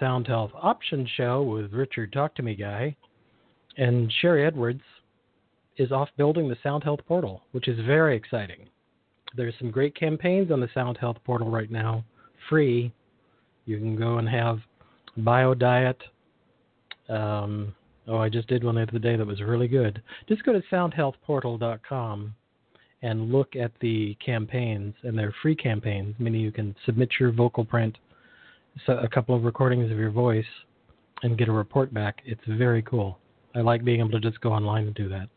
Sound Health Option Show with Richard Talk to Me Guy. And Sharry Edwards is off building the Sound Health Portal, which is very exciting. There's some great campaigns on the Sound Health Portal right now, free. You can go and have bio diet. Um, oh, I just did one the other day that was really good. Just go to soundhealthportal.com and look at the campaigns, and they're free campaigns, meaning you can submit your vocal print, a couple of recordings of your voice, and get a report back. It's very cool. I like being able to just go online and do that.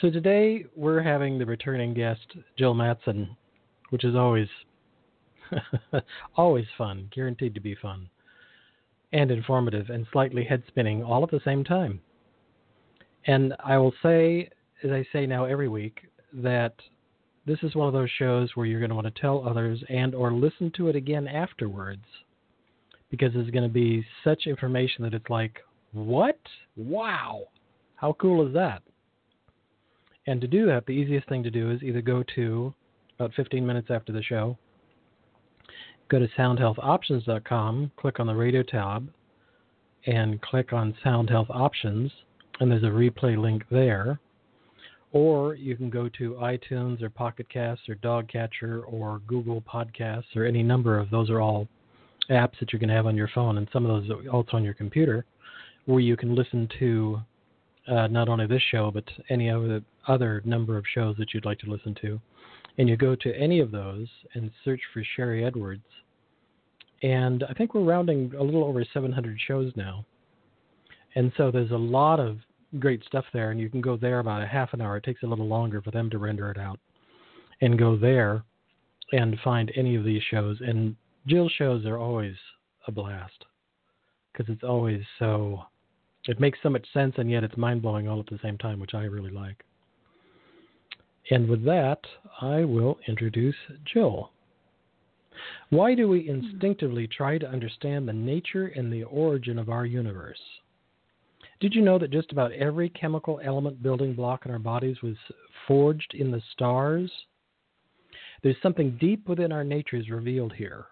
So today we're having the returning guest, Jill Mattson, which is always always fun, guaranteed to be fun, and informative and slightly head spinning all at the same time. And I will say as I say now every week, that this is one of those shows where you're going to want to tell others and or listen to it again afterwards because there's going to be such information that it's like, what? Wow. How cool is that? And to do that, the easiest thing to do is either go to about 15 minutes after the show, go to soundhealthoptions.com, click on the radio tab, and click on Sound Health Options, and there's a replay link there. Or you can go to iTunes or Pocket Casts or Dogcatcher or Google Podcasts or any number of those are all apps that you can have on your phone, and some of those also on your computer, where you can listen to uh, not only this show but any other other number of shows that you'd like to listen to. And you go to any of those and search for Sharry Edwards. And I think we're rounding a little over 700 shows now. And so there's a lot of great stuff there, and you can go there about a half an hour. It takes a little longer for them to render it out, and go there and find any of these shows. And Jill's shows are always a blast because it's always so. It makes so much sense, and yet it's mind blowing all at the same time, which I really like. And with that, I will introduce Jill. Why do we instinctively try to understand the nature and the origin of our universe? Did you know that just about every chemical element building block in our bodies was forged in the stars? There's something deep within our natures revealed here.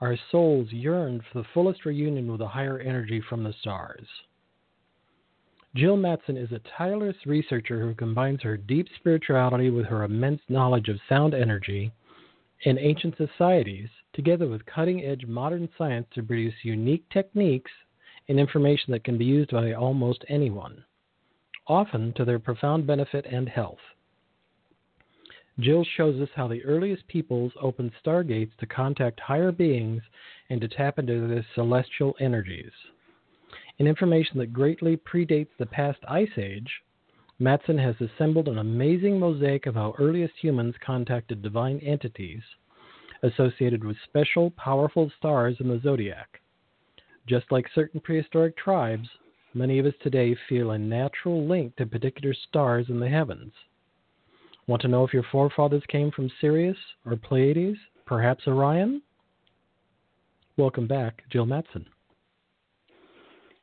Our souls yearn for the fullest reunion with a higher energy from the stars. Jill Mattson is a tireless researcher who combines her deep spirituality with her immense knowledge of sound energy and ancient societies, together with cutting edge modern science to produce unique techniques and information that can be used by almost anyone, often to their profound benefit and health. Jill shows us how the earliest peoples opened stargates to contact higher beings and to tap into their celestial energies. In information that greatly predates the past ice age, Mattson has assembled an amazing mosaic of how earliest humans contacted divine entities associated with special, powerful stars in the zodiac. Just like certain prehistoric tribes, many of us today feel a natural link to particular stars in the heavens. Want to know if your forefathers came from Sirius or Pleiades, perhaps Orion? Welcome back, Jill Mattson.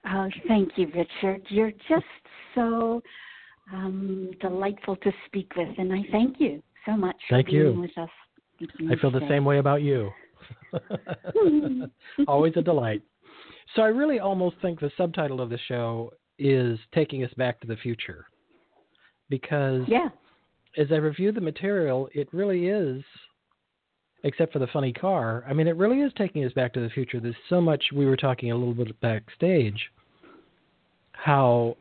Oh, thank you, Richard. You're just so um, delightful to speak with, and I thank you so much thank for being you. with us. I feel the same way about you. Always a delight. So I really almost think the subtitle of the show is taking us back to the future. Because yeah. as I review the material, it really is except for the funny car. I mean, it really is taking us back to the future. There's so much we were talking a little bit backstage how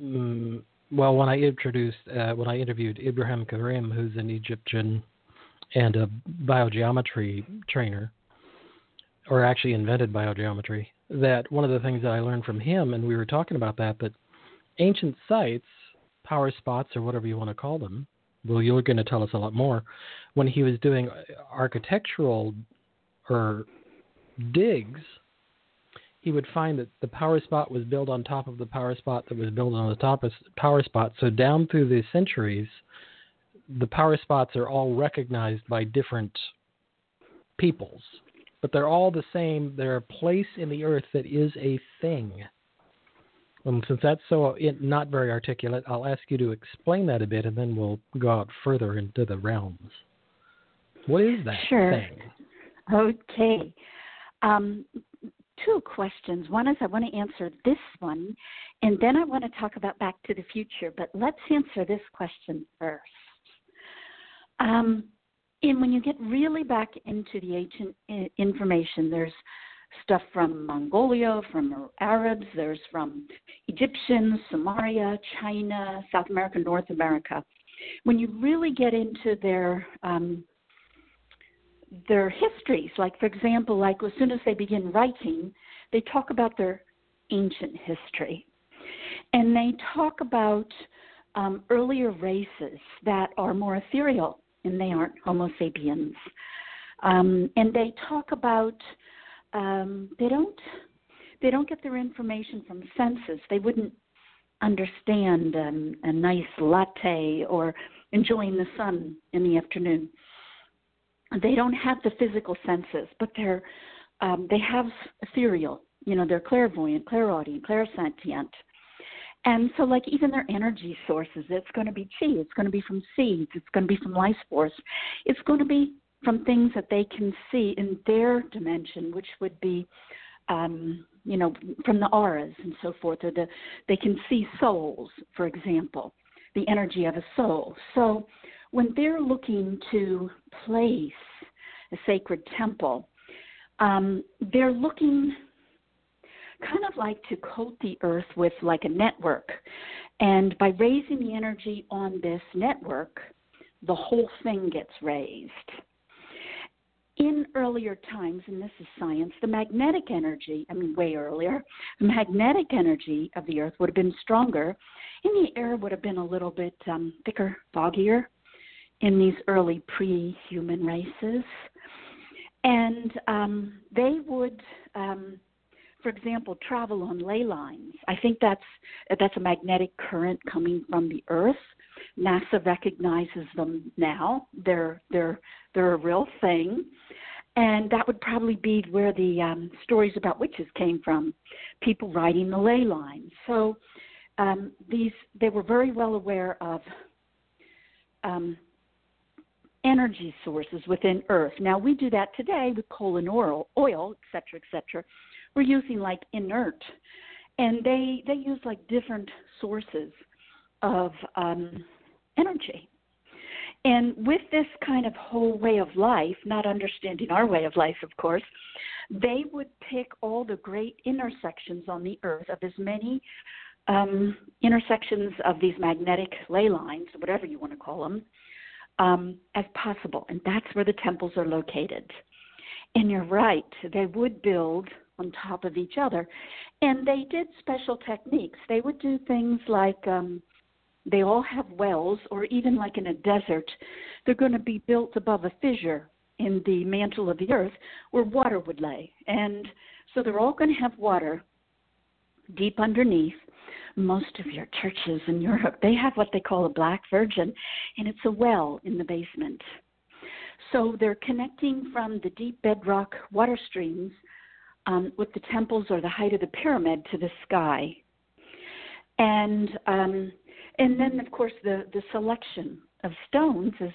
um, well when I introduced uh, when I interviewed Ibrahim Karim, who's an Egyptian and a biogeometry trainer, or actually invented biogeometry, that one of the things that I learned from him, and we were talking about that, that ancient sites, power spots, or whatever you want to call them, well, you're going to tell us a lot more, when he was doing architectural or digs, he would find that the power spot was built on top of the power spot that was built on the top of power spot. So down through the centuries, the power spots are all recognized by different peoples but they're all the same. They're a place in the earth that is a thing. And since that's so not very articulate, I'll ask you to explain that a bit, and then we'll go out further into the realms. What is that sure. thing? Okay. Um, two questions. One is I want to answer this one, and then I want to talk about Back to the Future. But let's answer this question first. Um, and when you get really back into the ancient uh, information, there's stuff from Mongolia, from Arabs, there's from Egyptians, Sumeria, China, South America, North America. When you really get into their um, their histories, like for example, like as soon as they begin writing, they talk about their ancient history, and they talk about um, earlier races that are more ethereal and they aren't Homo sapiens. Um, and they talk about um, they don't they don't get their information from senses. They wouldn't understand um, a nice latte or enjoying the sun in the afternoon. They don't have the physical senses, but they're um, they have ethereal. You know, they're clairvoyant, clairaudient, clairsentient. And so, like even their energy sources, it's going to be chi. It's going to be from seeds. It's going to be from life force. It's going to be from things that they can see in their dimension, which would be, um, you know, from the auras and so forth, or the they can see souls, for example, the energy of a soul. So when they're looking to place a sacred temple, um, they're looking kind of like to coat the earth with like a network. And by raising the energy on this network, the whole thing gets raised. In earlier times, and this is science, the magnetic energy, I mean, way earlier, the magnetic energy of the earth would have been stronger, and the air would have been a little bit um, thicker, foggier in these early pre human races. And um, they would um, for example, travel on ley lines. I think that's that's a magnetic current coming from the Earth. NASA recognizes them now. They're they're they're a real thing, and that would probably be where the um, stories about witches came from. People riding the ley lines. So um, these they were very well aware of um, energy sources within Earth. Now we do that today with coal and oil, oil, et cetera, et cetera we're using like inert, and they they use like different sources of um, energy. And with this kind of whole way of life, not understanding our way of life, of course, they would pick all the great intersections on the earth of as many um, intersections of these magnetic ley lines, whatever you want to call them, um, as possible. And that's where the temples are located. And you're right, they would build on top of each other. And they did special techniques. They would do things like um, they all have wells, or even like in a desert, they're going to be built above a fissure in the mantle of the earth where water would lay. And so they're all going to have water deep underneath. Most of your churches in Europe, they have what they call a black virgin, and it's a well in the basement. So they're connecting from the deep bedrock water streams um, with the temples or the height of the pyramid to the sky. And um, and then of course the, the selection of stones is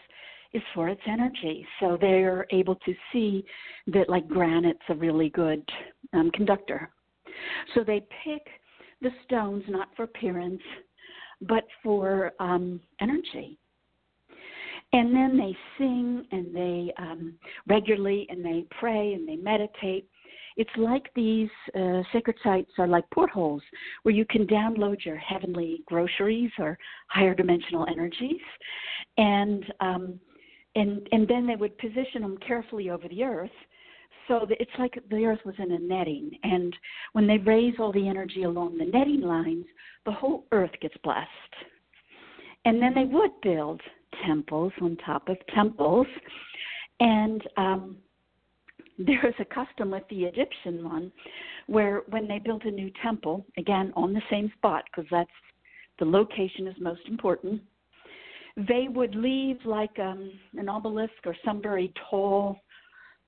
is for its energy. So they're able to see that like granite's a really good um, conductor. So they pick the stones not for appearance, but for um, energy. And then they sing and they um, regularly and they pray and they meditate it's like these uh, sacred sites are like portholes where you can download your heavenly groceries or higher dimensional energies, and um, and and then they would position them carefully over the earth so that it's like the earth was in a netting. And when they raise all the energy along the netting lines the whole earth gets blessed. And then they would build temples on top of temples. And um there is a custom with the Egyptian one where when they built a new temple, again on the same spot because that's the location is most important, they would leave like um, an obelisk or some very tall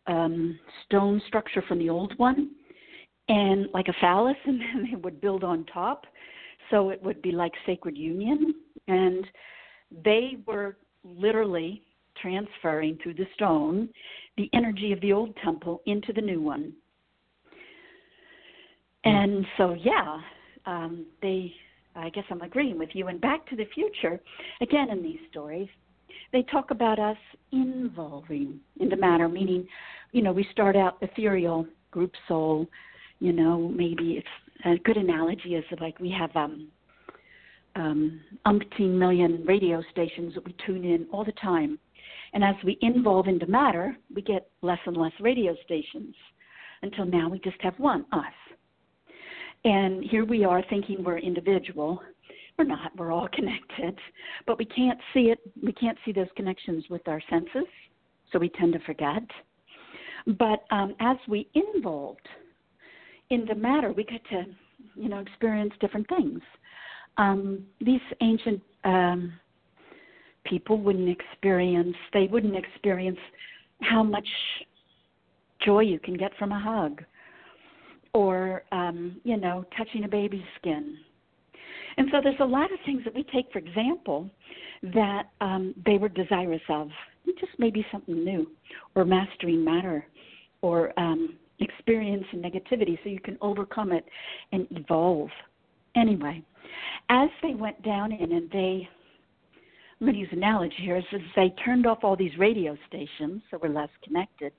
um, stone structure from the old one, and like a phallus, and then they would build on top. So it would be like sacred union, and they were literally transferring through the stone the energy of the old temple into the new one. And so, yeah, um, they, I guess I'm agreeing with you. And Back to the Future, again, in these stories, they talk about us involving into matter, meaning, you know, we start out ethereal, group soul, you know, maybe it's a good analogy is like we have um, um, umpteen million radio stations that we tune in all the time. And as we involve into matter, we get less and less radio stations until now we just have one, us. And here we are thinking we're individual. We're not, we're all connected, but we can't see it. We can't see those connections with our senses, so we tend to forget. But um, as we involved into matter, we get to, you know, experience different things. Um, these ancient um, people wouldn't experience, they wouldn't experience how much joy you can get from a hug or um, you know touching a baby's skin. And so there's a lot of things that we take for example that um, they were desirous of, just maybe something new, or mastering matter, or um, experiencing negativity so you can overcome it and evolve. Anyway, as they went down in and they I'm going to use an analogy here, is they turned off all these radio stations, so we're less connected.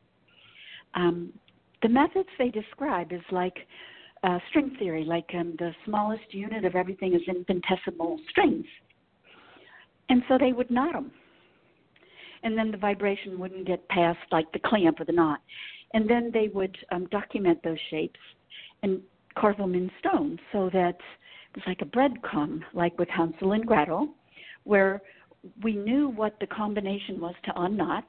Um, the methods they describe is like uh, string theory, like um, the smallest unit of everything is infinitesimal strings. And so they would knot them. And then the vibration wouldn't get past like the clamp or the knot. And then they would um, document those shapes and carve them in stone so that it was like a breadcrumb, like with Hansel and Gretel, where we knew what the combination was to unknot.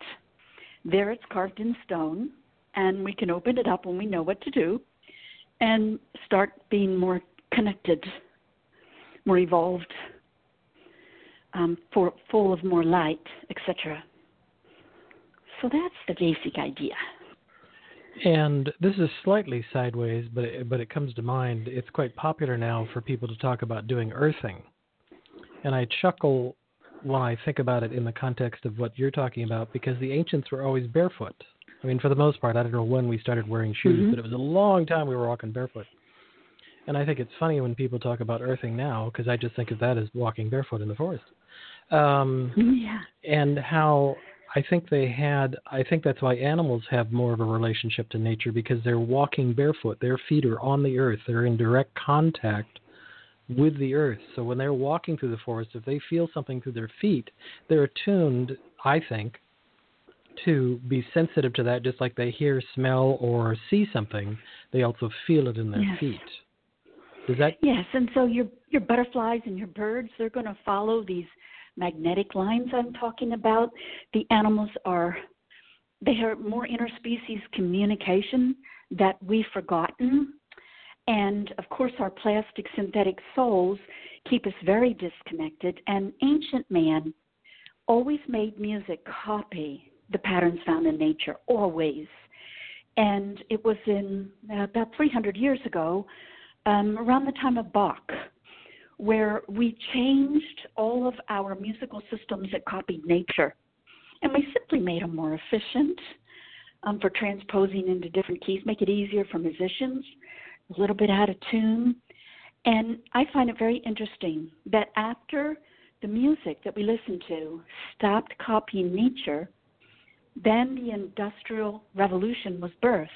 There it's carved in stone and we can open it up when we know what to do and start being more connected, more evolved, um, for, full of more light, etc. So that's the basic idea. And this is slightly sideways, but it, but it comes to mind. It's quite popular now for people to talk about doing earthing, and I chuckle when I think about it in the context of what you're talking about because the ancients were always barefoot. I mean, for the most part, I don't know when we started wearing shoes, mm-hmm. but it was a long time we were walking barefoot. And I think it's funny when people talk about earthing now because I just think of that as walking barefoot in the forest. Um, yeah. And how I think they had, I think that's why animals have more of a relationship to nature because they're walking barefoot. Their feet are on the earth, they're in direct contact with the earth. So when they're walking through the forest, if they feel something through their feet, they're attuned, I think, to be sensitive to that, just like they hear, smell, or see something, they also feel it in their yes. feet. Does that? Yes, and so your your butterflies and your birds, they're going to follow these magnetic lines I'm talking about. The animals are they have more interspecies communication that we've forgotten. And of course, our plastic synthetic souls keep us very disconnected. And ancient man always made music copy the patterns found in nature, always. And it was in uh, about 300 years ago, um, around the time of Bach, where we changed all of our musical systems that copied nature. And we simply made them more efficient um, for transposing into different keys, make it easier for musicians, a little bit out of tune. And I find it very interesting that after the music that we listened to stopped copying nature, then the Industrial Revolution was birthed.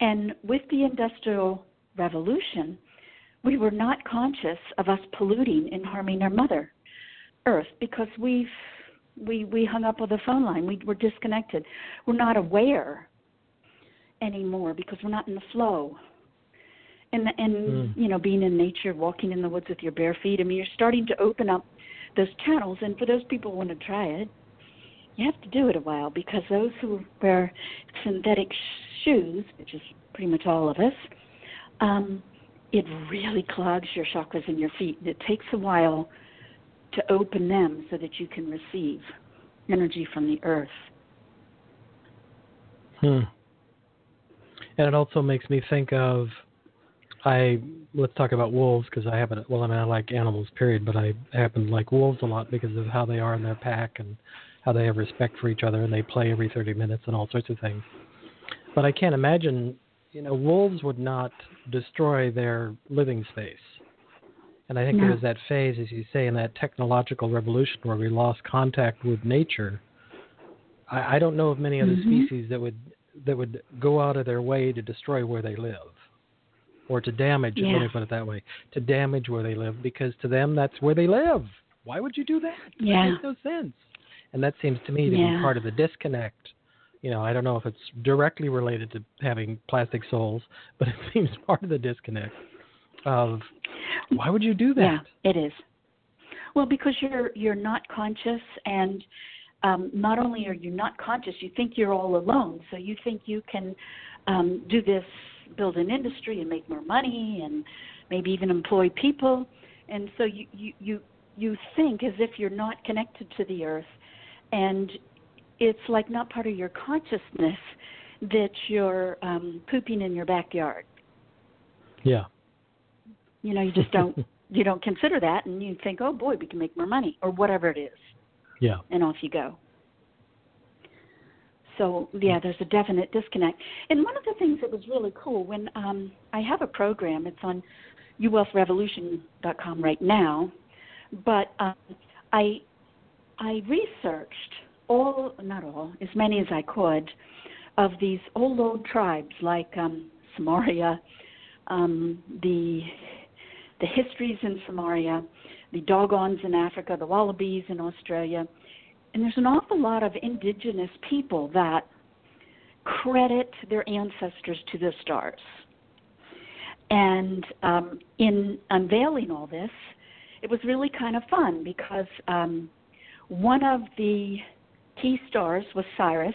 And with the Industrial Revolution, we were not conscious of us polluting and harming our mother earth because we've we we hung up with the phone line we were disconnected we're not aware anymore because we're not in the flow and and mm. you know being in nature walking in the woods with your bare feet i mean you're starting to open up those channels and for those people who want to try it you have to do it a while because those who wear synthetic shoes, which is pretty much all of us, um, it really clogs your chakras in your feet. It takes a while to open them so that you can receive energy from the earth. Hmm. And it also makes me think of I let's talk about wolves because I happen well I mean I like animals period but I happen to like wolves a lot because of how they are in their pack and how they have respect for each other and they play every 30 minutes and all sorts of things. But I can't imagine, you know, wolves would not destroy their living space. And I think no. there was that phase, as you say, in that technological revolution where we lost contact with nature. I, I don't know of many other mm-hmm. species that would that would go out of their way to destroy where they live or to damage yeah. let me put it that way to damage where they live because to them that's where they live why would you do that yeah. that makes no sense and that seems to me to yeah. be part of the disconnect you know i don't know if it's directly related to having plastic souls but it seems part of the disconnect of why would you do that yeah it is well because you're you're not conscious and um, not only are you not conscious, you think you're all alone. So you think you can um, do this, build an industry and make more money, and maybe even employ people. And so you you you, you think as if you're not connected to the earth, and it's like not part of your consciousness that you're um, pooping in your backyard. Yeah. You know, you just don't you don't consider that, and you think, oh boy, we can make more money, or whatever it is. Yeah. And off you go. So yeah, there's a definite disconnect. And one of the things that was really cool when um, I have a program, it's on uwealthrevolution.com right now, but um, I I researched all, not all, as many as I could, of these old old tribes like um, Sumeria, um, the the histories in Sumeria, the Dogons in Africa, the Wallabies in Australia. And there's an awful lot of indigenous people that credit their ancestors to the stars. And um, in unveiling all this, it was really kind of fun because um, one of the key stars was Sirius.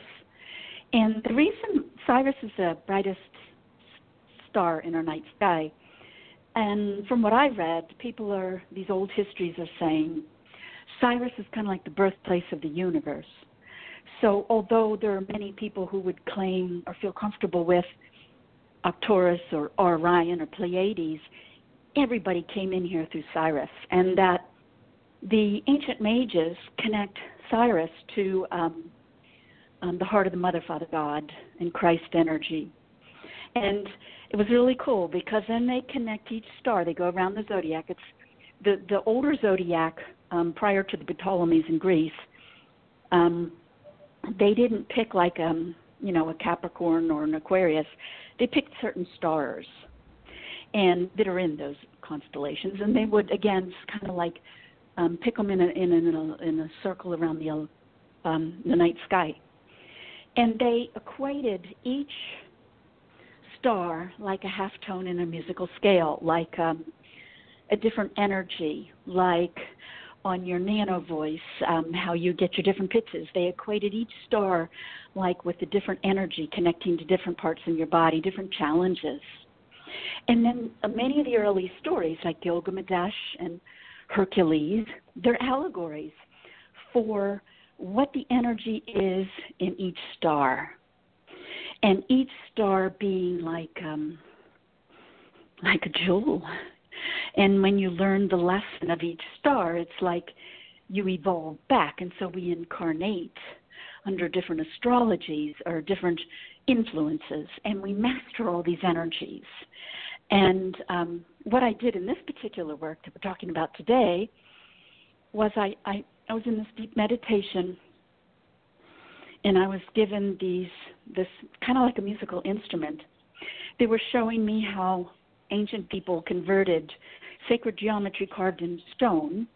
And the reason Sirius is the brightest star in our night sky and from what I read, people are, these old histories are saying Sirius is kind of like the birthplace of the universe. So, although there are many people who would claim or feel comfortable with Arcturus or Orion or Pleiades, everybody came in here through Sirius, And that the ancient mages connect Sirius to um, um, the heart of the Mother, Father, God, and Christ energy. And it was really cool because then they connect each star. They go around the zodiac. It's the the older zodiac um, prior to the Ptolemies in Greece. Um, they didn't pick like um you know a Capricorn or an Aquarius. They picked certain stars, and that are in those constellations, and they would again kind of like um, pick them in a in a, in a circle around the um, the night sky, and they equated each star like a half tone in a musical scale, like um, a different energy, like on your nano voice, um, how you get your different pitches. They equated each star like with a different energy connecting to different parts in your body, different challenges. And then uh, many of the early stories, like Gilgamesh and Hercules, they're allegories for what the energy is in each star and each star being like um like a jewel and when you learn the lesson of each star it's like you evolve back and so we incarnate under different astrologies or different influences and we master all these energies and um, what i did in this particular work that we're talking about today was i i, I was in this deep meditation and I was given these this kind of like a musical instrument. They were showing me how ancient people converted sacred geometry carved in stone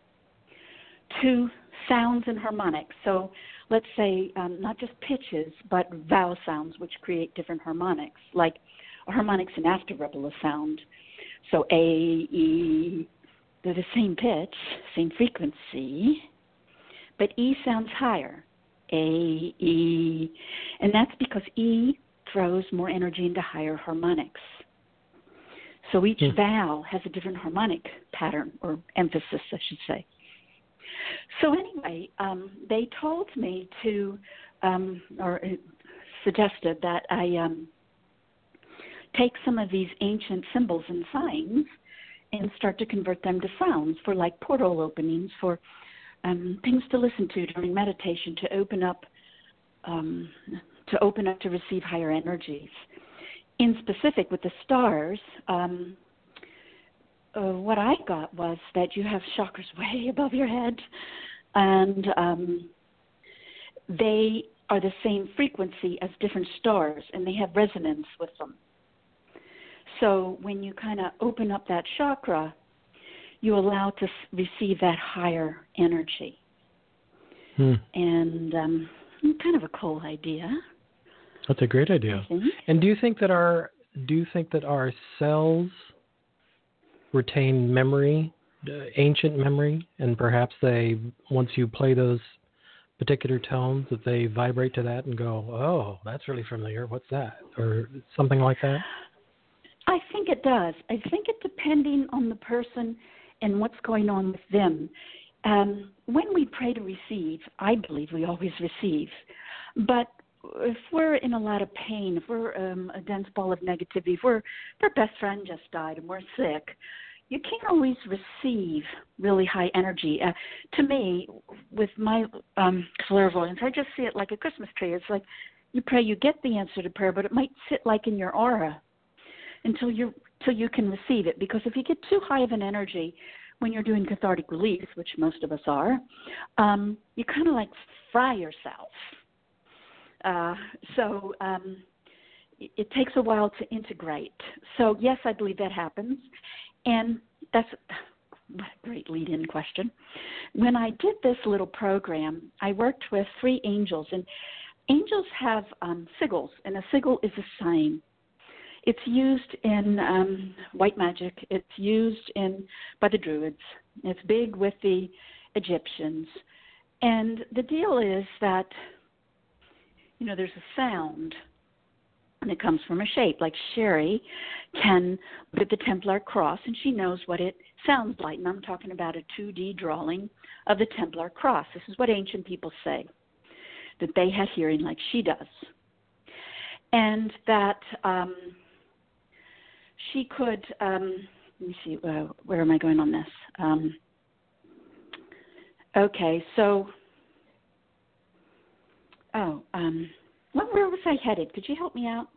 to sounds and harmonics. So let's say um, not just pitches, but vowel sounds, which create different harmonics, like a harmonics and after ripple sound. So A, E, they're the same pitch, same frequency, but E sounds higher. A, E, and that's because E throws more energy into higher harmonics. So each mm. vowel has a different harmonic pattern or emphasis, I should say. So anyway, um, they told me to, um, or suggested that I um, take some of these ancient symbols and signs and start to convert them to sounds for like portal openings for um, things to listen to during meditation to open up um, to open up to receive higher energies. In specific, with the stars, um, uh, what I got was that you have chakras way above your head, and um, they are the same frequency as different stars, and they have resonance with them. So when you kind of open up that chakra, you allow to receive that higher energy. Hmm. And um, kind of a cool idea. That's a great idea. And do you think that our do you think that our cells retain memory, uh, ancient memory, and perhaps they once you play those particular tones that they vibrate to that and go, "Oh, that's really familiar. What's that?" or something like that? I think it does. I think it depending on the person and what's going on with them. Um, when we pray to receive, I believe we always receive. But if we're in a lot of pain, if we're um, a dense ball of negativity, if, we're, our best friend just died and we're sick, you can't always receive really high energy. Uh, to me, with my um, clairvoyance, I just see it like a Christmas tree. It's like you pray, you get the answer to prayer, but it might sit like in your aura until you till you can receive it. Because if you get too high of an energy when you're doing cathartic release, which most of us are, um, you kind of like fry yourself. Uh, so um, it, it takes a while to integrate. So yes, I believe that happens, and that's a great lead in question. When I did this little program, I worked with three angels, and angels have um, sigils, and a sigil is a sign. It's used in um, white magic. It's used in by the Druids. It's big with the Egyptians, and the deal is that you know there's a sound and it comes from a shape. Like Sharry can look at the Templar cross and she knows what it sounds like. And I'm talking about a 2D drawing of the Templar cross. This is what ancient people say that they had hearing like she does. And that um, she could, um, let me see, uh, where am I going on this? Um, okay, so, oh, um, where was I headed? Could you help me out?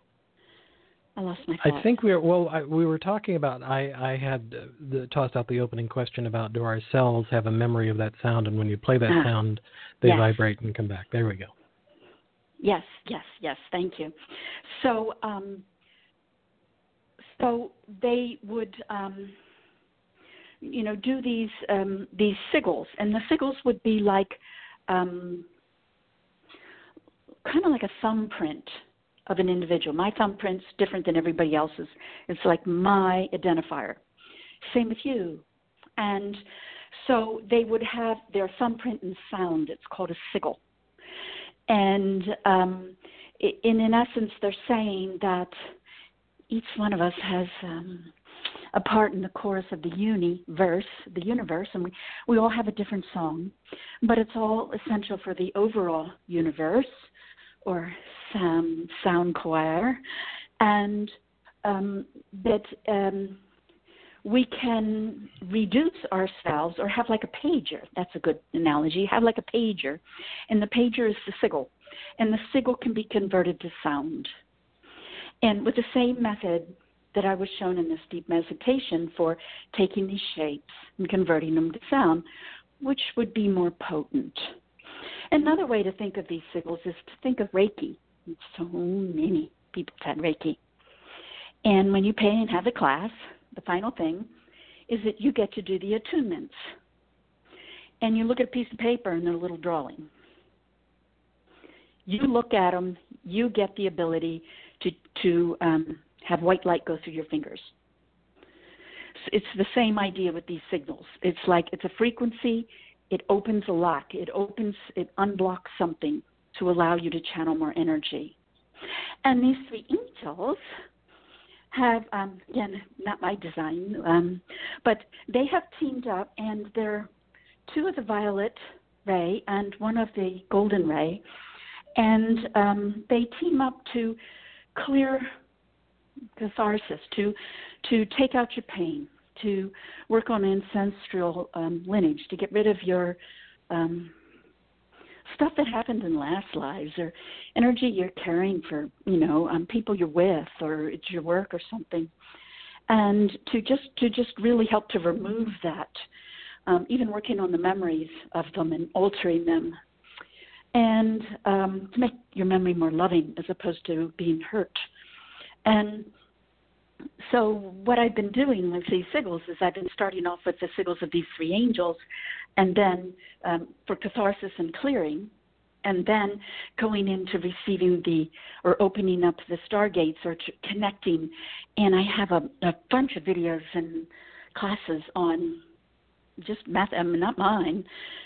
I lost my thoughts. I think we were well. I, we were talking about. I I had uh, the, tossed out the opening question about do our cells have a memory of that sound, and when you play that Ah, sound, they yes. vibrate and come back. There we go. Yes, yes, yes. Thank you. So, um, so they would, um, you know, do these um, these sigils, and the sigils would be like, um, kind of like a thumbprint of an individual. My thumbprint's different than everybody else's. It's like my identifier. Same with you. And so they would have their thumbprint and sound. It's called a sigil. And um, in, in essence, they're saying that each one of us has um, a part in the chorus of the universe, the universe, and we, we all have a different song, but it's all essential for the overall universe or sound, sound choir, and um, that um, we can reduce ourselves or have like a pager. That's a good analogy. Have like a pager, and the pager is the sigil, and the sigil can be converted to sound. And with the same method that I was shown in this deep meditation for taking these shapes and converting them to sound, which would be more potent. Another way to think of these sigils is to think of Reiki. So many people have had Reiki. And when you pay and have the class, the final thing is that you get to do the attunements. And you look at a piece of paper and they're a little drawing. You look at them, you get the ability to, to um, have white light go through your fingers. It's the same idea with these signals. It's like it's a frequency, it opens a lock, it opens, it unblocks something to allow you to channel more energy. And these three angels have, um, again, not my design, um, but they have teamed up and they're two of the violet ray and one of the golden ray. And um, they team up to clear catharsis, to, to take out your pain, to work on ancestral um, lineage, to get rid of your um, stuff that happened in last lives or energy you're carrying for you know um, people you're with or it's your work or something. And to just to just really help to remove that um, even working on the memories of them and altering them. And um, to make your memory more loving as opposed to being hurt. And so what I've been doing with these sigils is I've been starting off with the sigils of these three angels, and then um, for catharsis and clearing, and then going into receiving the or opening up the stargates or connecting. And I have a, a bunch of videos and classes on just math, I mean, not mine,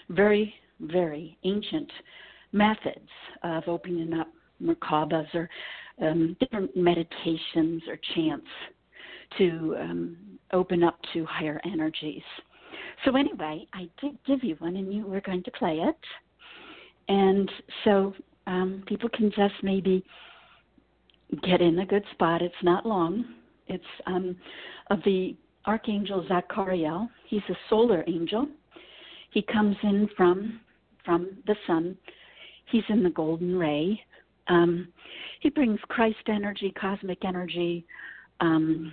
very, very ancient methods of opening up Merkabas or um, different meditations or chants to um, open up to higher energies. So, anyway, I did give you one, and you were going to play it. And so um, people can just maybe get in a good spot. It's not long. It's um, of the Archangel Zachariel. He's a solar angel. He comes in from from the sun. He's in the golden ray. Um, he brings Christ energy, cosmic energy, um,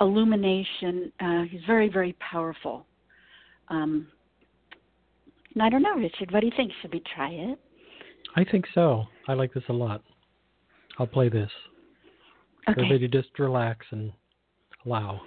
illumination. Uh, he's very, very powerful. Um, I don't know, Richard. What do you think? Should we try it? I think so. I like this a lot. I'll play this. Okay. Everybody just relax and allow.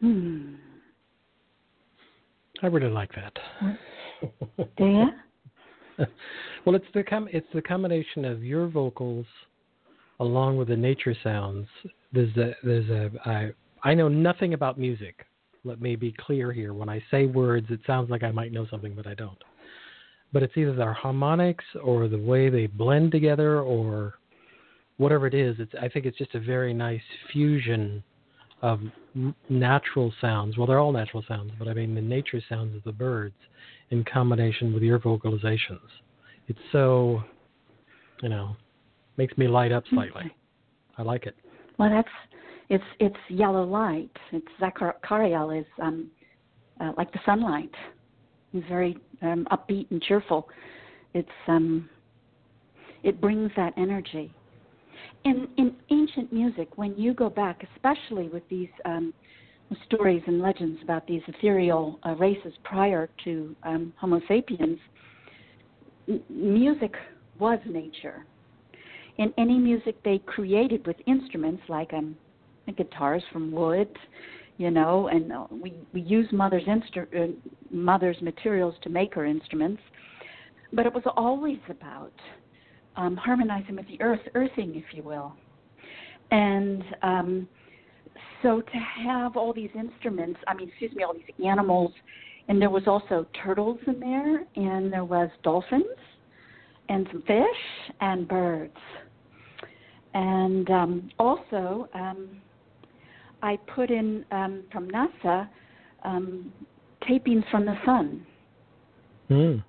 Hmm. I really like that. Do you? well, it's the com- it's the combination of your vocals along with the nature sounds. There's a there's a I I know nothing about music. Let me be clear here. When I say words, it sounds like I might know something, but I don't. But it's either their harmonics or the way they blend together or whatever it is. It's I think it's just a very nice fusion of natural sounds. Well, they're all natural sounds, but I mean the nature sounds of the birds in combination with your vocalizations. It's so, you know, makes me light up slightly. I like it. Well, that's it's it's yellow light. It's Zachariel is um, uh, like the sunlight. He's very um, upbeat and cheerful. It's um, it brings that energy. In in ancient music, when you go back, especially with these um, stories and legends about these ethereal uh, races prior to um, Homo sapiens, m- music was nature. In any music they created with instruments like um, guitars from wood, you know, and uh, we we use mother's instru- uh, mother's materials to make her instruments, but it was always about um, harmonizing with the earth, earthing, if you will, and um, so to have all these instruments, I mean, excuse me, all these animals, and there was also turtles in there, and there was dolphins, and some fish, and birds, and um, also um, I put in um, from NASA um, tapings from the sun. Mm.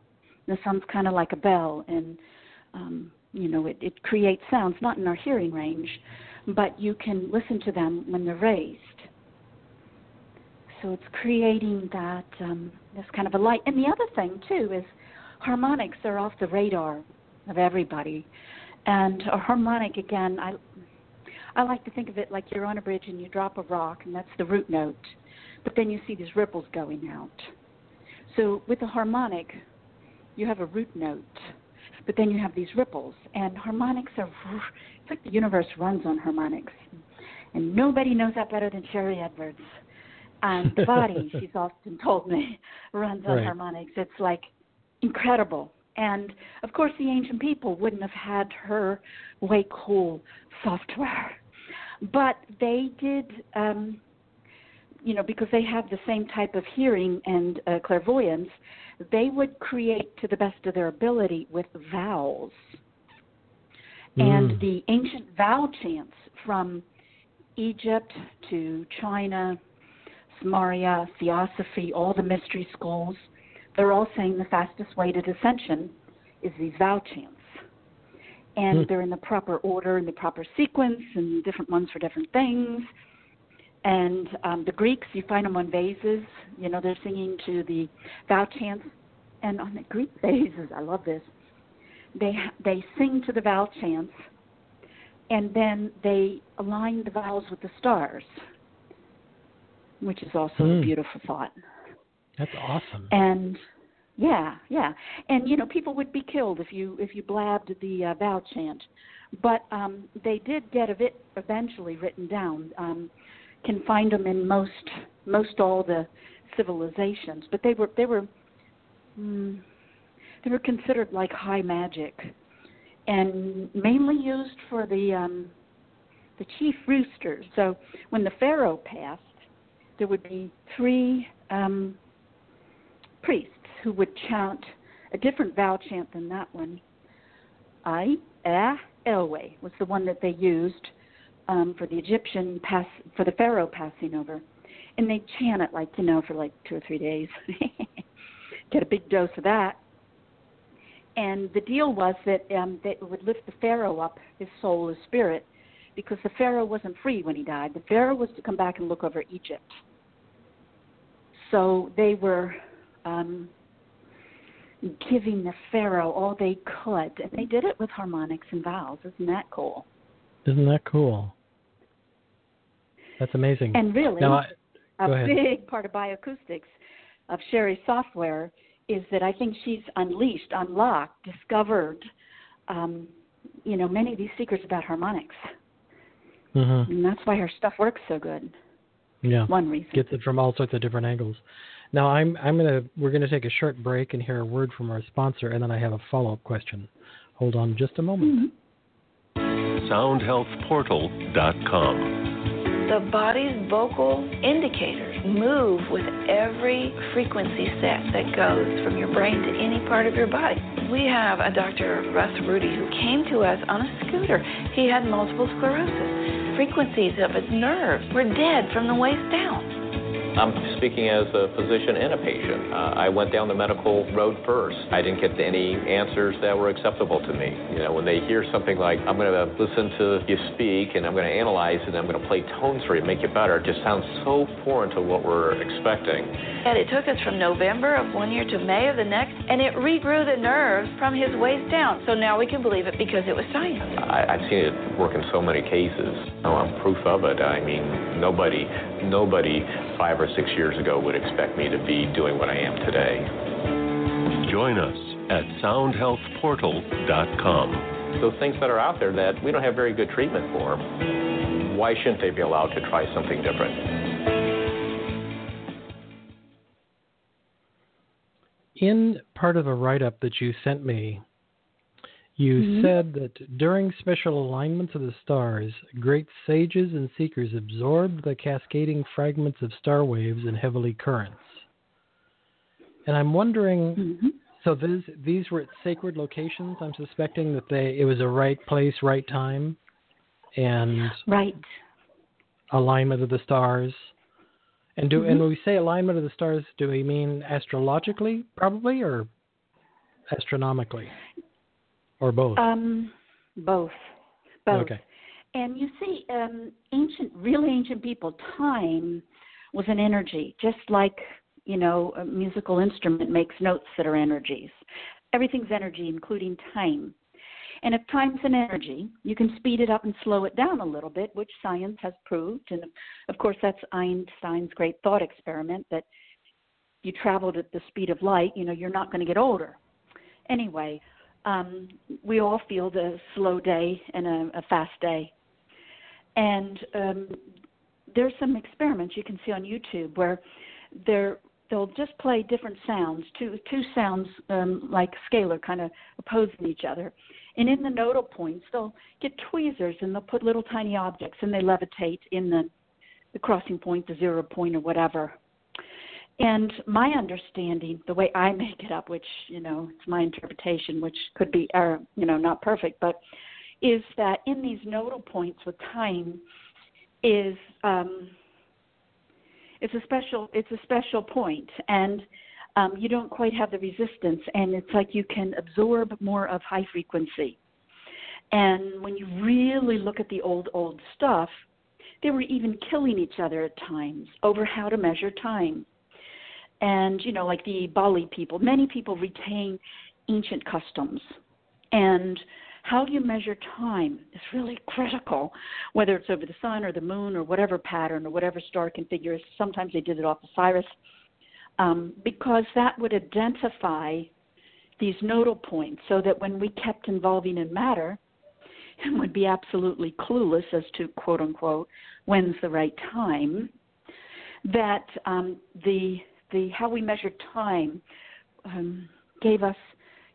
The sun's kind of like a bell, and um, you know it, it creates sounds not in our hearing range, but you can listen to them when they're raised. So it's creating that um, this kind of a light. And the other thing too is harmonics are off the radar of everybody, and a harmonic again. I I like to think of it like you're on a bridge and you drop a rock, and that's the root note, but then you see these ripples going out. So with a harmonic, you have a root note, but then you have these ripples, and harmonics are it's like the universe runs on harmonics, and nobody knows that better than Sharry Edwards. And the body, she's often told me, runs on right. harmonics. It's like incredible. And of course, the ancient people wouldn't have had her way cool software, but they did. Um, you know, because they have the same type of hearing and uh, clairvoyance, they would create to the best of their ability with vowels. Mm. And the ancient vowel chants from Egypt to China, Sumeria, Theosophy, all the mystery schools, they're all saying the fastest way to dissension is these vowel chants. And Hmm. they're in the proper order, and the proper sequence, and different ones for different things. And um, the Greeks, you find them on vases. You know, they're singing to the vow chants. And on the Greek vases, I love this. They they sing to the vow chants, and then they align the vowels with the stars, which is also a Hmm. beautiful thought. That's awesome. And yeah, yeah, and you know people would be killed if you if you blabbed the uh, vow chant, but um, they did get a bit eventually written down. Um, can find them in most most all the civilizations, but they were they were mm, they were considered like high magic, and mainly used for the um, the chief roosters. So when the pharaoh passed, there would be three um, priests who would chant a different vow chant than that one. I, eh, Elway was the one that they used um, for the Egyptian pass for the Pharaoh passing over, and they chant it like you know for like two or three days. Get a big dose of that. And the deal was that um, that it would lift the Pharaoh up, his soul, his spirit, because the Pharaoh wasn't free when he died. The Pharaoh was to come back and look over Egypt. So they were um, giving the Pharaoh all they could, and they did it with harmonics and vowels. Isn't that cool? Isn't that cool? That's amazing. And really, now, I, a big part of bioacoustics of Sharry's software is that I think she's unleashed, unlocked, discovered, um, you know, many of these secrets about harmonics, Mm-hmm. and that's why her stuff works so good. Yeah. One reason. Gets it from all sorts of different angles. Now I'm I'm gonna we're gonna take a short break and hear a word from our sponsor, and then I have a follow up question. Hold on just a moment. Mm-hmm. SoundHealthPortal.com. The body's vocal indicators move with every frequency set that goes from your brain to any part of your body. We have a Dr. Russ Rudy who came to us on a scooter. He had multiple sclerosis. Frequencies of his nerves were dead from the waist down. I'm speaking as a physician and a patient. Uh, I went down the medical road first. I didn't get any answers that were acceptable to me. You know, when they hear something like, I'm going to listen to you speak and I'm going to analyze it and I'm going to play tones for you, and make you better, it just sounds so foreign to what we're expecting. And it took us from November of one year to May of the next, and it regrew the nerves from his waist down. So now we can believe it because it was science. I, I've seen it work in so many cases. Oh, I'm proof of it. I mean, nobody, nobody five or six years ago would expect me to be doing what I am today. Join us at SoundHealthPortal.com. Those things that are out there that we don't have very good treatment for, why shouldn't they be allowed to try something different? In part of a write up that you sent me, you Mhm. said that during special alignments of the stars, great sages and seekers absorbed the cascading fragments of star waves in heavenly currents. And I'm wondering hmm so these these were at sacred locations. I'm suspecting that they it was a right place, right time, and Right. alignment of the stars. And do and Mhm. when we say alignment of the stars, do we mean astrologically, probably, or astronomically, or both? Um, both. Both. Okay. And you see, um, ancient, really ancient people, time was an energy, just like you know a musical instrument makes notes that are energies. Everything's energy, including time. And if time's an energy, you can speed it up and slow it down a little bit, which science has proved. And of course, that's Einstein's great thought experiment that you traveled at the speed of light, you know, you're not going to get older. Anyway, um, we all feel the slow day and a, a fast day. And um, there's some experiments you can see on YouTube where they're they'll just play different sounds, two two sounds um, like scalar, kind of opposing each other. And in the nodal points, they'll get tweezers and they'll put little tiny objects and they levitate in the the crossing point, the zero point, or whatever. And my understanding, the way I make it up, which you know it's my interpretation, which could be error, you know, not perfect, but is that in these nodal points with time is um, it's a special it's a special point, and um, you don't quite have the resistance, and it's like you can absorb more of high frequency. And when you really look at the old old stuff, they were even killing each other at times over how to measure time. And you know, like the Bali people, many people retain ancient customs, and how do you measure time is really critical, whether it's over the sun or the moon or whatever pattern or whatever star configuration. Sometimes they did it off Osiris, um, because that would identify these nodal points so that when we kept involving in matter and would be absolutely clueless as to quote unquote when's the right time, that um, the the how we measured time um, gave us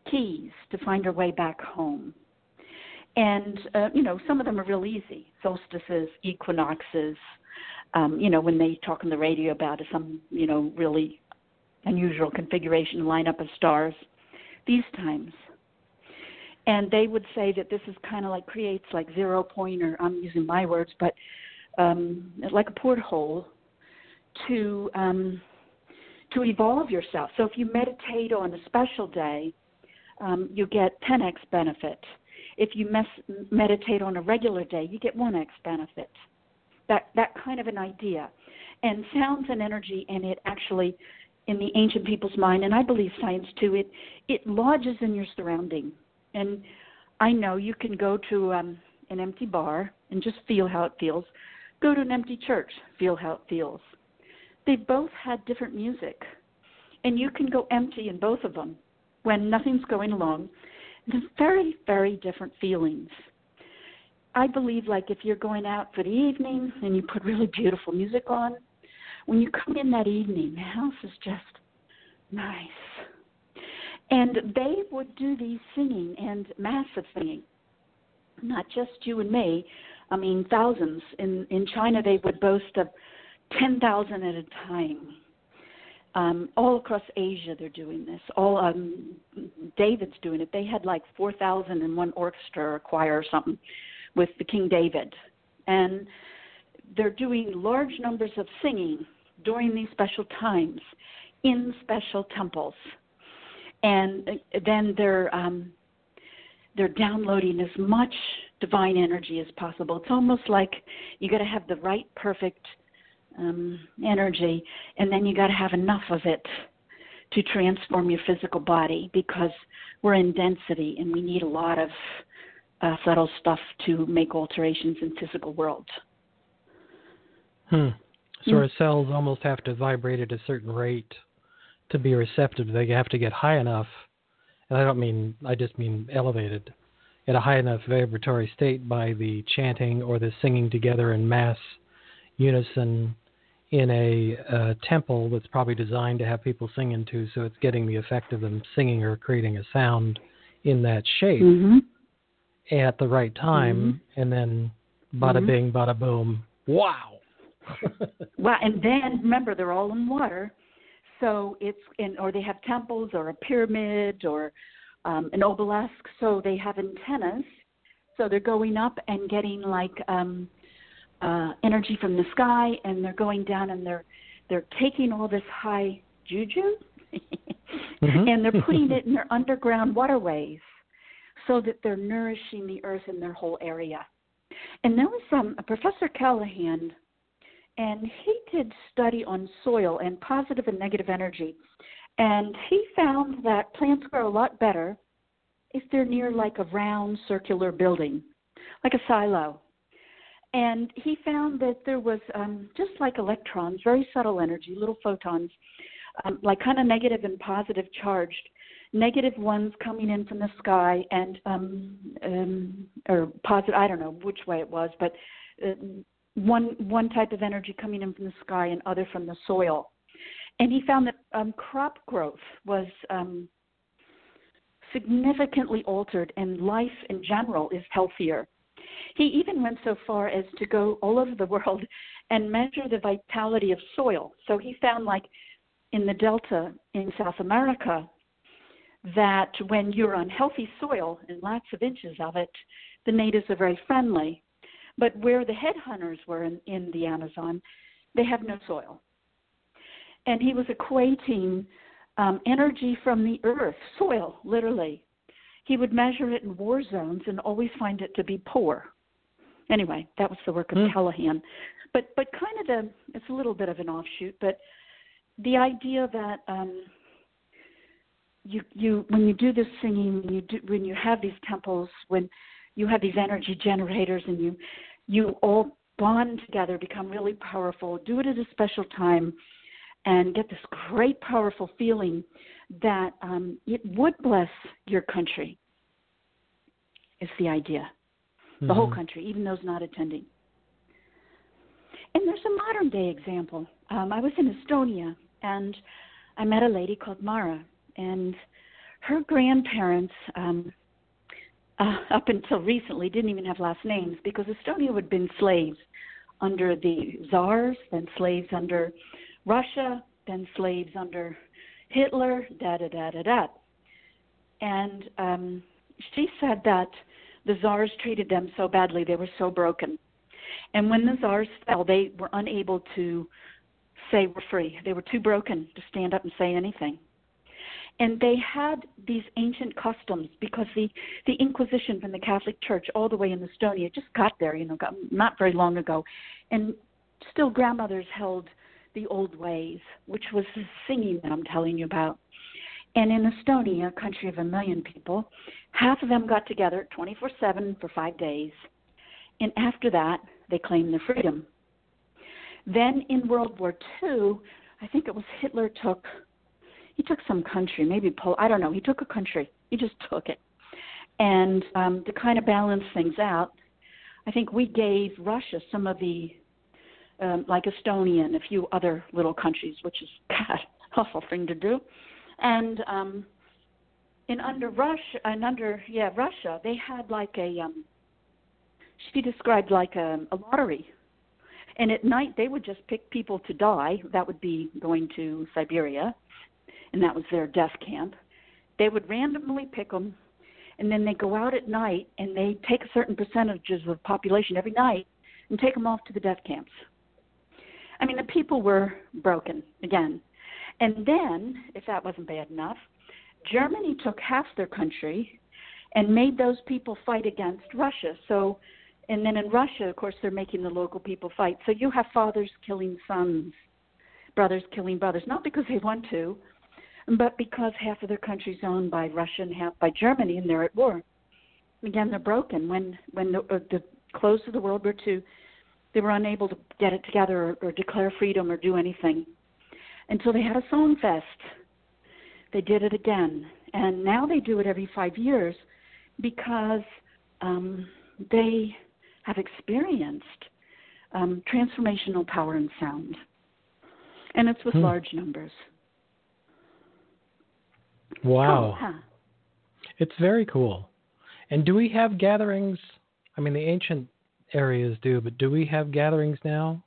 keys to find our way back home. And uh, you know, some of them are real easy: solstices, equinoxes. Um, you know, when they talk on the radio about some you know really unusual configuration lineup of stars, these times. And they would say that this is kind of like creates like zero point, or I'm using my words, but um, like a porthole to um, to evolve yourself. So if you meditate on a special day, um, you get 10x benefit. If you mes- meditate on a regular day, you get 1x benefit. That that kind of an idea, and sounds and energy, and it actually, in the ancient people's mind, and I believe science too, it it lodges in your surrounding. And I know you can go to um, an empty bar and just feel how it feels. Go to an empty church, feel how it feels. They both had different music, and you can go empty in both of them when nothing's going along. They're very, very different feelings. I believe, like if you're going out for the evening and you put really beautiful music on, when you come in that evening, the house is just nice. And they would do these singing and massive singing, not just you and me. I mean, thousands. In in China, they would boast of ten thousand at a time. Um, all across Asia, they're doing this. All um, David's doing it. They had like four thousand in one orchestra or choir or something with the King David, and they're doing large numbers of singing during these special times in special temples, and then they're um, they're downloading as much divine energy as possible. It's almost like you got to have the right, perfect um, energy, and then you got to have enough of it to transform your physical body because we're in density and we need a lot of uh, subtle stuff to make alterations in physical world. Hmm. So mm. our cells almost have to vibrate at a certain rate to be receptive. They have to get high enough, and I don't mean I just mean elevated, at a high enough vibratory state by the chanting or the singing together in mass unison in a uh, temple that's probably designed to have people sing into, so it's getting the effect of them singing or creating a sound in that shape mm-hmm. at the right time, mm-hmm. and then bada mm-hmm. bing, bada boom, wow. well, and then remember they're all in water, so it's in, or they have temples or a pyramid or um, an obelisk, so they have antennas, so they're going up and getting like um, uh, energy from the sky, and they're going down and they're they're taking all this high juju, mm-hmm. and they're putting it in their underground waterways, so that they're nourishing the earth in their whole area. And there was um, a Professor Callahan and he did study on soil and positive and negative energy. And he found that plants grow a lot better if they're near like a round circular building, like a silo. And he found that there was um, just like electrons, very subtle energy, little photons, um, like kind of negative and positive charged. Negative ones coming in from the sky, and um, um, or positive. I don't know which way it was, but uh, one one type of energy coming in from the sky and other from the soil. And he found that um, crop growth was um, significantly altered, and life in general is healthier. He even went so far as to go all over the world and measure the vitality of soil. So he found, like in the Delta in South America, that when you're on healthy soil and lots of inches of it, the natives are very friendly. But where the headhunters were in, in the Amazon, they have no soil. And he was equating um, energy from the earth, soil, literally. He would measure it in war zones and always find it to be poor. Anyway, that was the work of mm. Callahan. But but kind of the it's a little bit of an offshoot, but the idea that um, you you when you do this singing, when you do when you have these temples, when you have these energy generators and you you all bond together, become really powerful, do it at a special time, and get this great, powerful feeling that um, it would bless your country, is the idea. The mm-hmm. whole country, even those not attending. And there's a modern day example. Um, I was in Estonia and I met a lady called Mara, and her grandparents um, uh, up until recently didn't even have last names because Estonia had been slaves under the czars, then slaves under Russia, then slaves under Hitler, da da da da da. And um, she said that the czars treated them so badly, they were so broken. And when the czars fell, they were unable to say we're free. They were too broken to stand up and say anything and they had these ancient customs because the the Inquisition from the Catholic Church all the way in Estonia just got there, you know, got, not very long ago, and still grandmothers held the old ways, which was the singing that I'm telling you about. And in Estonia, a country of a million people, half of them got together 24/7 for five days, and after that, they claimed their freedom. Then in World War II, I think it was Hitler took he took some country, maybe Pol I don't know. He took a country. He just took it. And um, to kind of balance things out, I think we gave Russia some of the um, like Estonia and a few other little countries, which is God, awful thing to do. And um, in under Russia, and under yeah Russia, they had like a um, she described like a, a lottery. And at night, they would just pick people to die. That would be going to Siberia, and that was their death camp. They would randomly pick them, and then they go out at night and they take certain percentages of the population every night and take them off to the death camps. I mean, the people were broken again. And then, if that wasn't bad enough, Germany took half their country and made those people fight against Russia. So, and then in Russia, of course, they're making the local people fight. So you have fathers killing sons, brothers killing brothers, not because they want to, but because half of their country's owned by Russia and half by Germany, and they're at war. Again, they're broken. When when the, uh, the close of the World War II, they were unable to get it together or, or declare freedom or do anything until they had a song fest they did it again, and now they do it every five years because um, they have experienced um, transformational power in sound, and it's with hmm. large numbers. Wow, oh, huh. it's very cool. And do we have gatherings? I mean, the ancient areas do, but do we have gatherings now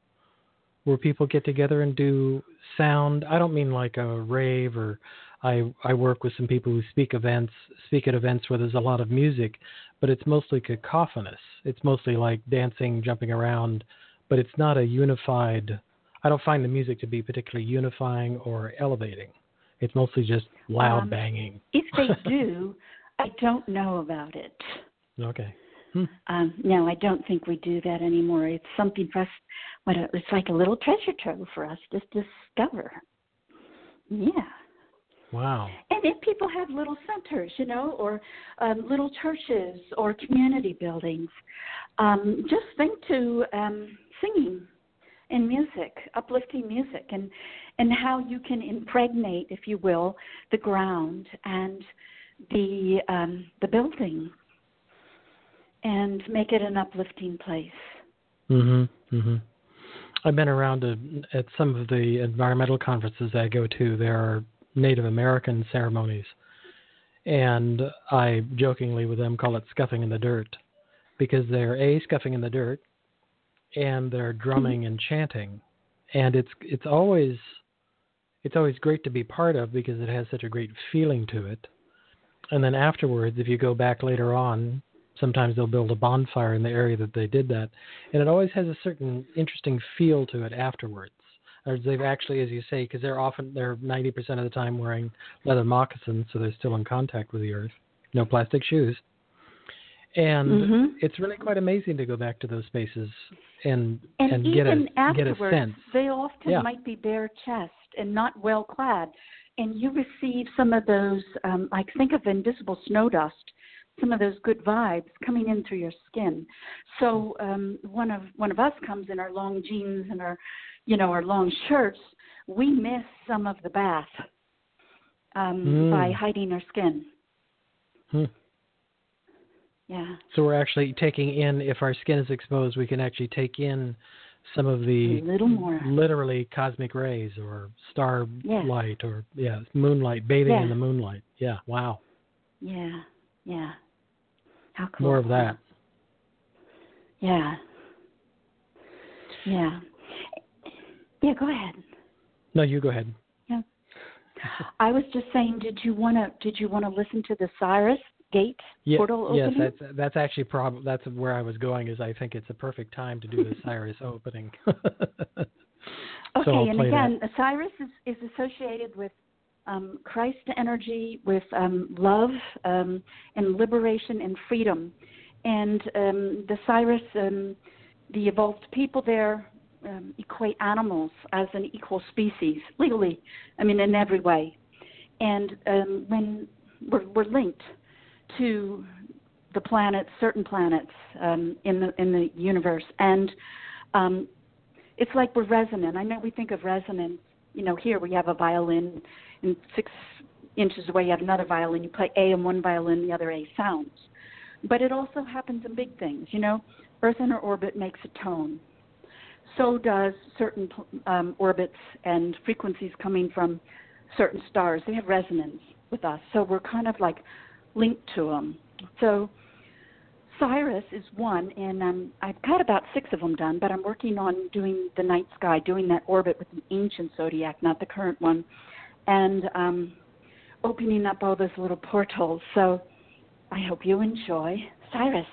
where people get together and do sound? I don't mean like a rave or I I work with some people who speak events speak at events where there's a lot of music, but it's mostly cacophonous. It's mostly like dancing, jumping around, but it's not a unified. I don't find the music to be particularly unifying or elevating. It's mostly just loud um, banging. If they do, I don't know about it. Okay. Hmm. Um, no, I don't think we do that anymore. It's something for us. What it's like a little treasure trove for us to discover. Yeah. Wow. And if people have little centers, you know, or um, little churches or community buildings, um, just think to um, singing and music, uplifting music, and and how you can impregnate, if you will, the ground and the um, the building, and make it an uplifting place. Mhm. Mhm. I've been around a, at some of the environmental conferences I go to. There are Native American ceremonies. And I jokingly with them call it scuffing in the dirt because they're A, scuffing in the dirt, and they're drumming and chanting. And it's it's always it's always great to be part of because it has such a great feeling to it. And then afterwards, if you go back later on, sometimes they'll build a bonfire in the area that they did that. And it always has a certain interesting feel to it afterwards or they've actually, as you say, because they're often they're ninety percent of the time wearing leather moccasins, so they're still in contact with the earth. No plastic shoes, and mm-hmm. it's really quite amazing to go back to those spaces and and, and get a get a sense. They often yeah. might be bare chest and not well clad, and you receive some of those. Um, like think of invisible snow dust some of those good vibes coming in through your skin. So um, one of one of us comes in our long jeans and our you know, our long shirts, we miss some of the bath um, mm. by hiding our skin. Hmm. Yeah. So we're actually taking in, if our skin is exposed, we can actually take in some of the a little more literally cosmic rays or star yeah. light or yeah moonlight bathing yeah. in the moonlight yeah wow yeah yeah cool more of that yeah yeah yeah, go ahead. No, you go ahead. Yeah. I was just saying, did you want to did you want to listen to the Sirius Gate yeah, portal opening? Yes, that's that's actually prob- that's where I was going. Is I think it's a perfect time to do the Sirius opening. okay, so and again, that. Sirius is, is associated with um, Christ energy, with um, love um, and liberation and freedom, and um, the Cyrus, um, the evolved people there um, equate animals as an equal species legally. I mean, in every way. And when we're, we're linked to the planets, certain planets in the in the universe, and it's like we're resonant. I know we think of resonance. You know, here we have a violin, and six inches away you have another violin. You play A on one violin, the other A sounds. But it also happens in big things. You know, Earth in her orbit makes a tone so does certain um, orbits and frequencies coming from certain stars. They have resonance with us, so we're kind of like linked to them. So Sirius is one, and um, I've got about six of them done, but I'm working on doing the night sky, doing that orbit with the ancient zodiac, not the current one, and um, opening up all those little portals. So I hope you enjoy Sirius.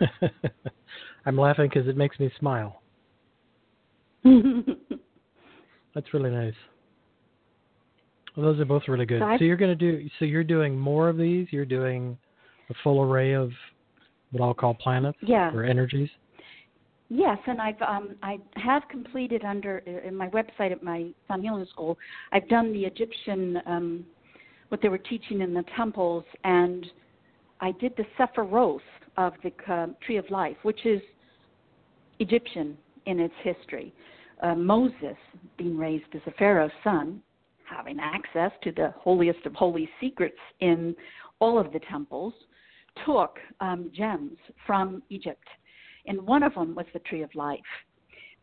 I'm laughing because it makes me smile. That's really nice. Well, those are both really good. So, so you're going to do. So you're doing more of these. You're doing a full array of what I'll call planets yeah. or energies. Yes, and I've um, I have completed under in my website at my Sound Healing School. I've done the Egyptian um, what they were teaching in the temples, and I did the Sephiroth of the uh, Tree of Life, which is Egyptian in its history. Uh, Moses, being raised as a Pharaoh's son, having access to the holiest of holy secrets in all of the temples, took um, gems from Egypt, and one of them was the Tree of Life.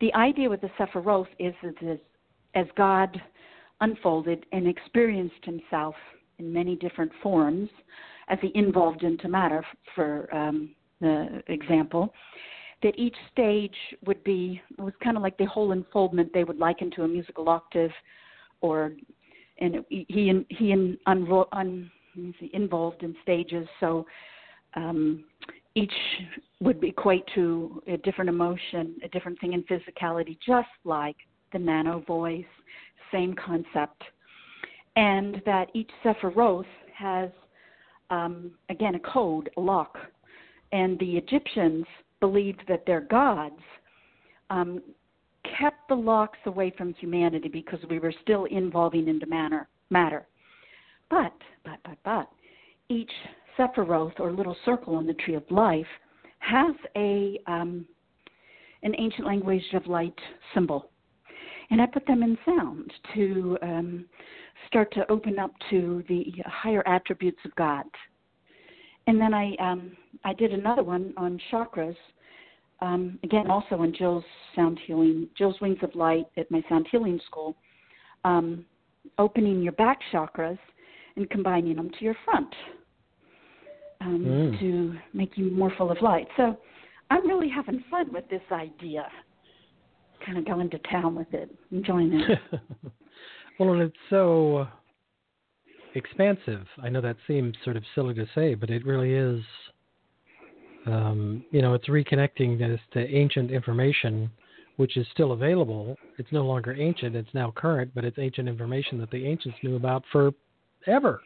The idea with the Sephiroth is that as God unfolded and experienced himself in many different forms, as he involved into matter, for um, the example, that each stage would be it was kind of like the whole unfoldment they would liken to a musical octave, or and he he he in, un, un, involved in stages. So um, each would equate to a different emotion, a different thing in physicality, just like the nano voice, same concept, and that each Sephiroth has um, again a code, a lock, and the Egyptians believed that their gods um, kept the locks away from humanity because we were still involving into matter. matter. But, but, but, but, each Sephiroth or little circle on the tree of life has a um, an ancient language of light symbol, and I put them in sound to um, start to open up to the higher attributes of God. And then I um, I did another one on chakras, um, again also in Jill's sound healing, Jill's Wings of Light at my sound healing school, um, opening your back chakras and combining them to your front um, mm. to make you more full of light. So I'm really having fun with this idea. Kind of going to town with it, enjoying it. well, and it's so expansive. I know that seems sort of silly to say, but it really is. Um, you know, it's reconnecting us to ancient information, which is still available. It's no longer ancient; it's now current, but it's ancient information that the ancients knew about forever.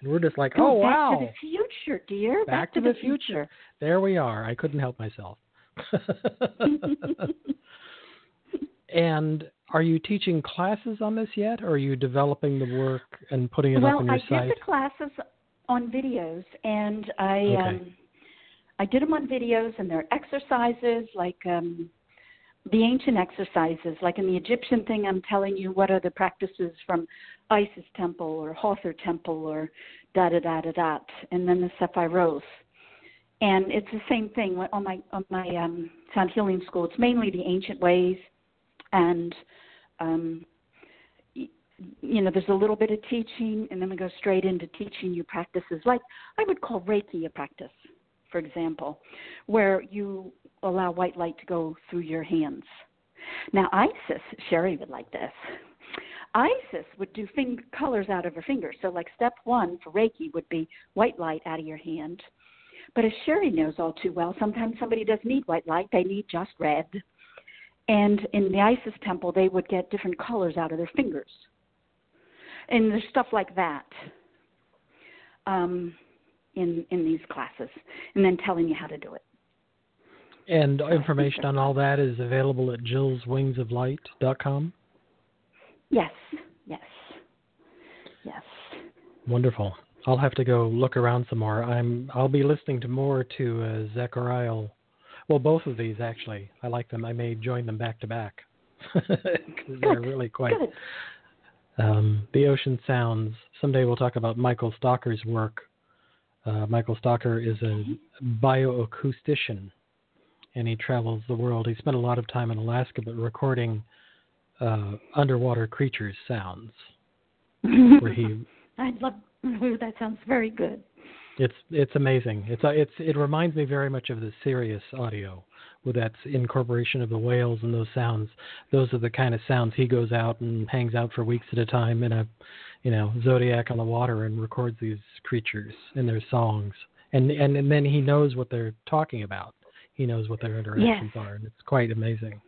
And we're just like, oh, back wow. Back to the future, dear. Back, back to, the, the future. future. There we are. I couldn't help myself. and are you teaching classes on this yet, or are you developing the work and putting it well, up on your I site? Well, I did the classes on videos, and I okay. um, I did them on videos, and they're exercises like um, the ancient exercises, like in the Egyptian thing, I'm telling you what are the practices from Isis temple or Hathor temple or da da da da da, and then the Sephiroth. And it's the same thing on my on my um, sound healing school. It's mainly the ancient ways, and um, you know, there's a little bit of teaching, and then we go straight into teaching you practices like I would call Reiki a practice, for example, where you allow white light to go through your hands. Now, Isis, Sharry would like this. Isis would do fing- colors out of her fingers. So, like step one for Reiki would be white light out of your hand. But as Sharry knows all too well, sometimes somebody doesn't need white light, they need just red. And in the Isis temple, they would get different colors out of their fingers. And there's stuff like that um, in, in these classes, and then telling you how to do it. And information on all that is available at jillswingsoflight.com? Yes, yes, yes. Wonderful. I'll have to go look around some more. I'm. I'll be listening to more to uh, Zechariah. Well, both of these actually. I like them. I may join them back to back because they're really quite. Um, the ocean sounds. Someday we'll talk about Michael Stocker's work. Uh, Michael Stocker is a bioacoustician and he travels the world. He spent a lot of time in Alaska, but recording uh, underwater creatures sounds. where he, I'd love. that sounds very good. It's it's amazing. It's uh, it's it reminds me very much of the Sirius audio, with that incorporation of the whales and those sounds. Those are the kind of sounds he goes out and hangs out for weeks at a time in a, you know, zodiac on the water and records these creatures and their songs. And and and then he knows what they're talking about he knows what their interactions yes. are, and it's quite amazing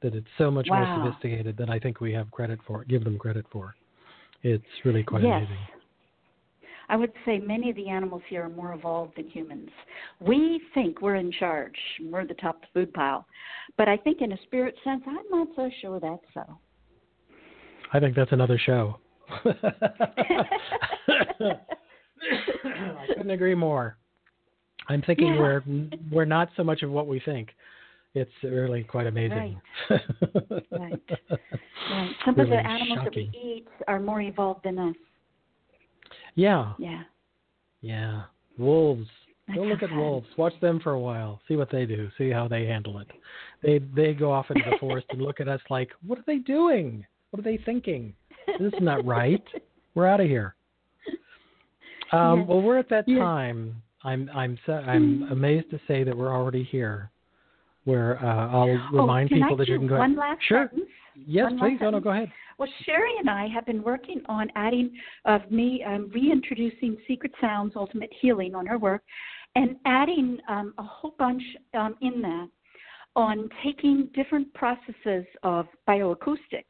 that it's so much wow. more sophisticated than I think we have credit for, give them credit for. It's really quite yes. amazing. I would say many of the animals here are more evolved than humans. We think we're in charge, we're the top of the food pile, but I think in a spirit sense, I'm not so sure that's so. I think that's another show. I couldn't agree more. I'm thinking yeah. we're we're not so much of what we think. It's really quite amazing. Right. right. right. Some really of the animals shocking. that we eat are more evolved than us. Yeah. Yeah. Yeah. Wolves. That's Go look so at wolves. Watch them for a while. See what they do. See how they handle it. They they go off into the forest and look at us like, what are they doing? What are they thinking? This is not right. We're out of here. Um, Yes. Well, we're at that Yes. time. I'm I'm I'm amazed to say that we're already here. Where uh, I'll remind oh, people I that you can go. One last sure. sentence. Yes, One please. Oh, no, go ahead. Well, Sharry and I have been working on adding of me um, reintroducing Secret Sounds Ultimate Healing on her work, and adding um, a whole bunch um, in that on taking different processes of bioacoustics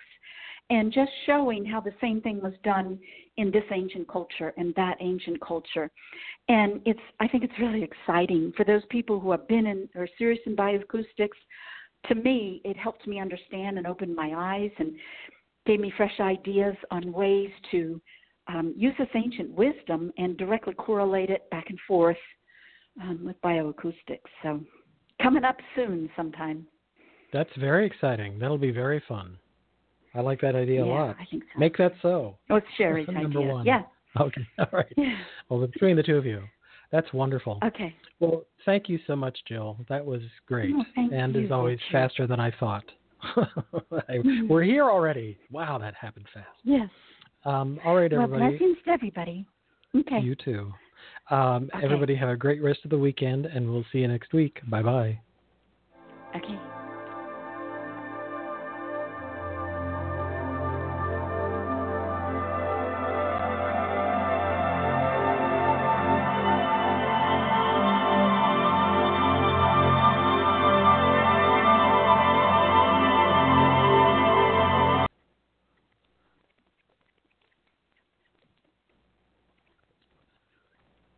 and just showing how the same thing was done in this ancient culture and that ancient culture. And it's I think it's really exciting for those people who have been in or serious in bioacoustics. To me, it helped me understand and open my eyes and gave me fresh ideas on ways to um, use this ancient wisdom and directly correlate it back and forth um, with bioacoustics. So, coming up soon sometime. That's very exciting. That'll be very fun. I like that idea yeah, a lot. I think so. Make that so. Oh, it's Sharry's Number idea. one. Yeah. Okay. All right. Well, between the two of you, that's wonderful. Okay. Well, thank you so much, Jill. That was great, Oh, thank and you, as always, faster than I thought. Mhm. We're here already. Wow, that happened fast. Yes. Um, all right, Well, blessings to everybody. Okay. You too. Um, Okay. Everybody have a great rest of the weekend, and we'll see you next week. Bye bye. Okay.